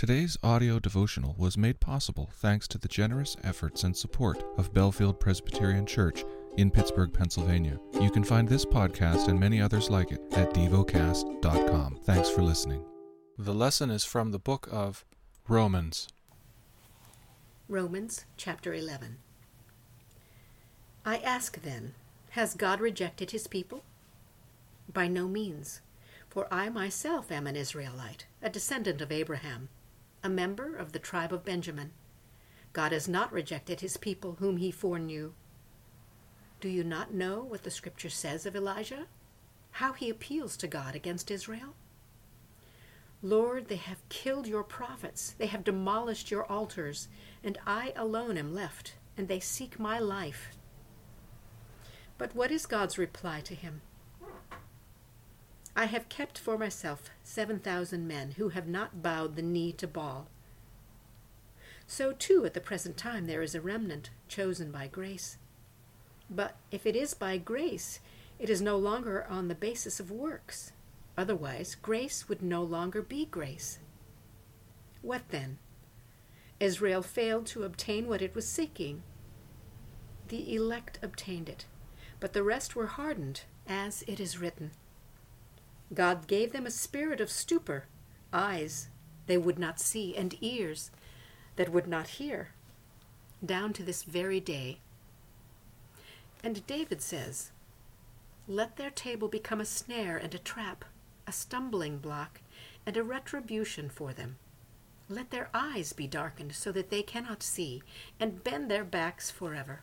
Today's audio devotional was made possible thanks to the generous efforts and support of Bellefield Presbyterian Church in Pittsburgh, Pennsylvania. You can find this podcast and many others like it at devocast.com. Thanks for listening. The lesson is from the book of Romans. Romans chapter 11. I ask then, has God rejected his people? By no means, for I myself am an Israelite, a descendant of Abraham a member of the tribe of Benjamin. God has not rejected his people whom he foreknew. Do you not know what the scripture says of Elijah? How he appeals to God against Israel? Lord, they have killed your prophets, they have demolished your altars, and I alone am left, and they seek my life. But what is God's reply to him? I have kept for myself seven thousand men who have not bowed the knee to Baal. So too at the present time there is a remnant chosen by grace. But if it is by grace, it is no longer on the basis of works. Otherwise, grace would no longer be grace. What then? Israel failed to obtain what it was seeking. The elect obtained it, but the rest were hardened, as it is written. God gave them a spirit of stupor, eyes they would not see, and ears that would not hear, down to this very day. And David says, Let their table become a snare and a trap, a stumbling block, and a retribution for them. Let their eyes be darkened so that they cannot see, and bend their backs forever.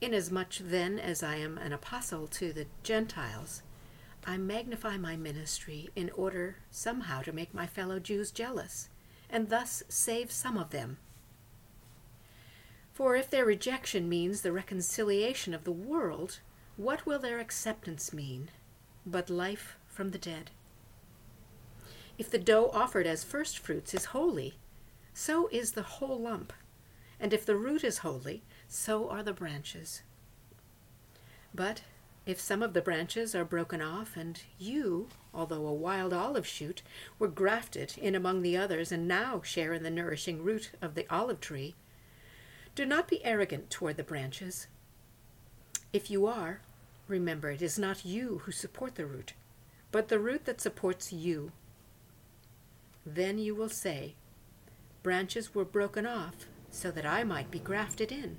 Inasmuch then as I am an apostle to the Gentiles, I magnify my ministry in order somehow to make my fellow Jews jealous, and thus save some of them. For if their rejection means the reconciliation of the world, what will their acceptance mean but life from the dead? If the dough offered as firstfruits is holy, so is the whole lump, and if the root is holy, so are the branches. But if some of the branches are broken off, and you, although a wild olive shoot, were grafted in among the others, and now share in the nourishing root of the olive tree, do not be arrogant toward the branches. If you are, remember it is not you who support the root, but the root that supports you. Then you will say, Branches were broken off so that I might be grafted in.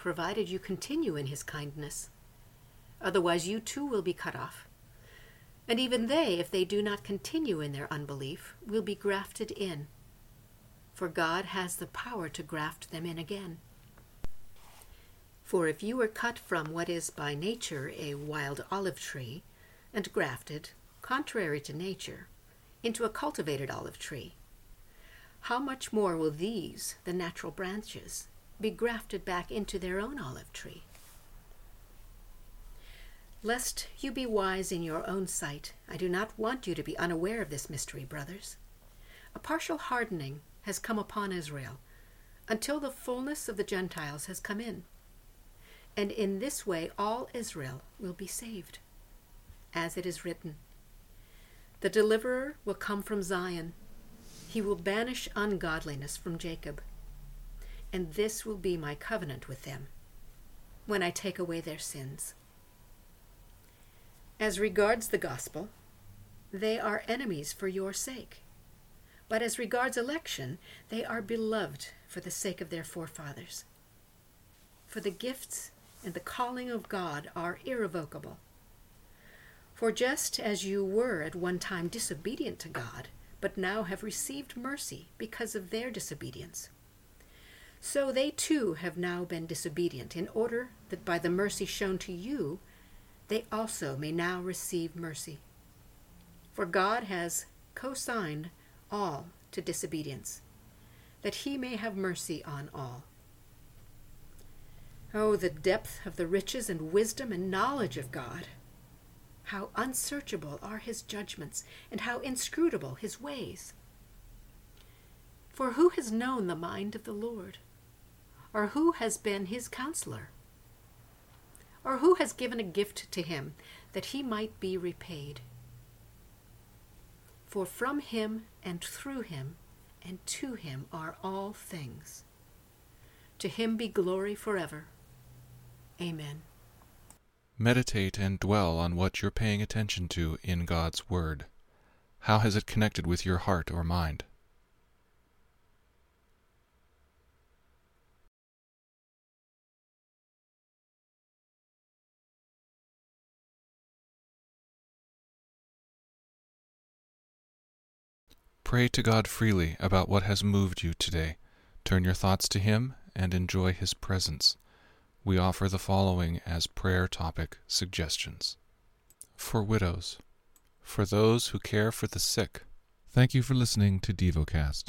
provided you continue in his kindness. Otherwise, you too will be cut off. And even they, if they do not continue in their unbelief, will be grafted in. For God has the power to graft them in again. For if you were cut from what is by nature a wild olive tree, and grafted, contrary to nature, into a cultivated olive tree, how much more will these, the natural branches, be grafted back into their own olive tree. Lest you be wise in your own sight, I do not want you to be unaware of this mystery, brothers. A partial hardening has come upon Israel until the fullness of the Gentiles has come in. And in this way all Israel will be saved. As it is written The deliverer will come from Zion, he will banish ungodliness from Jacob and this will be my covenant with them when I take away their sins. As regards the gospel, they are enemies for your sake. But as regards election, they are beloved for the sake of their forefathers. For the gifts and the calling of God are irrevocable. For just as you were at one time disobedient to God, but now have received mercy because of their disobedience, so they too have now been disobedient, in order that by the mercy shown to you, they also may now receive mercy. For God has co signed all to disobedience, that he may have mercy on all. Oh, the depth of the riches and wisdom and knowledge of God! How unsearchable are his judgments, and how inscrutable his ways! For who has known the mind of the Lord? Or who has been his counselor? Or who has given a gift to him that he might be repaid? For from him and through him and to him are all things. To him be glory forever. Amen. Meditate and dwell on what you're paying attention to in God's Word. How has it connected with your heart or mind? Pray to God freely about what has moved you today. Turn your thoughts to Him and enjoy His presence. We offer the following as prayer topic suggestions For widows, for those who care for the sick. Thank you for listening to DevoCast.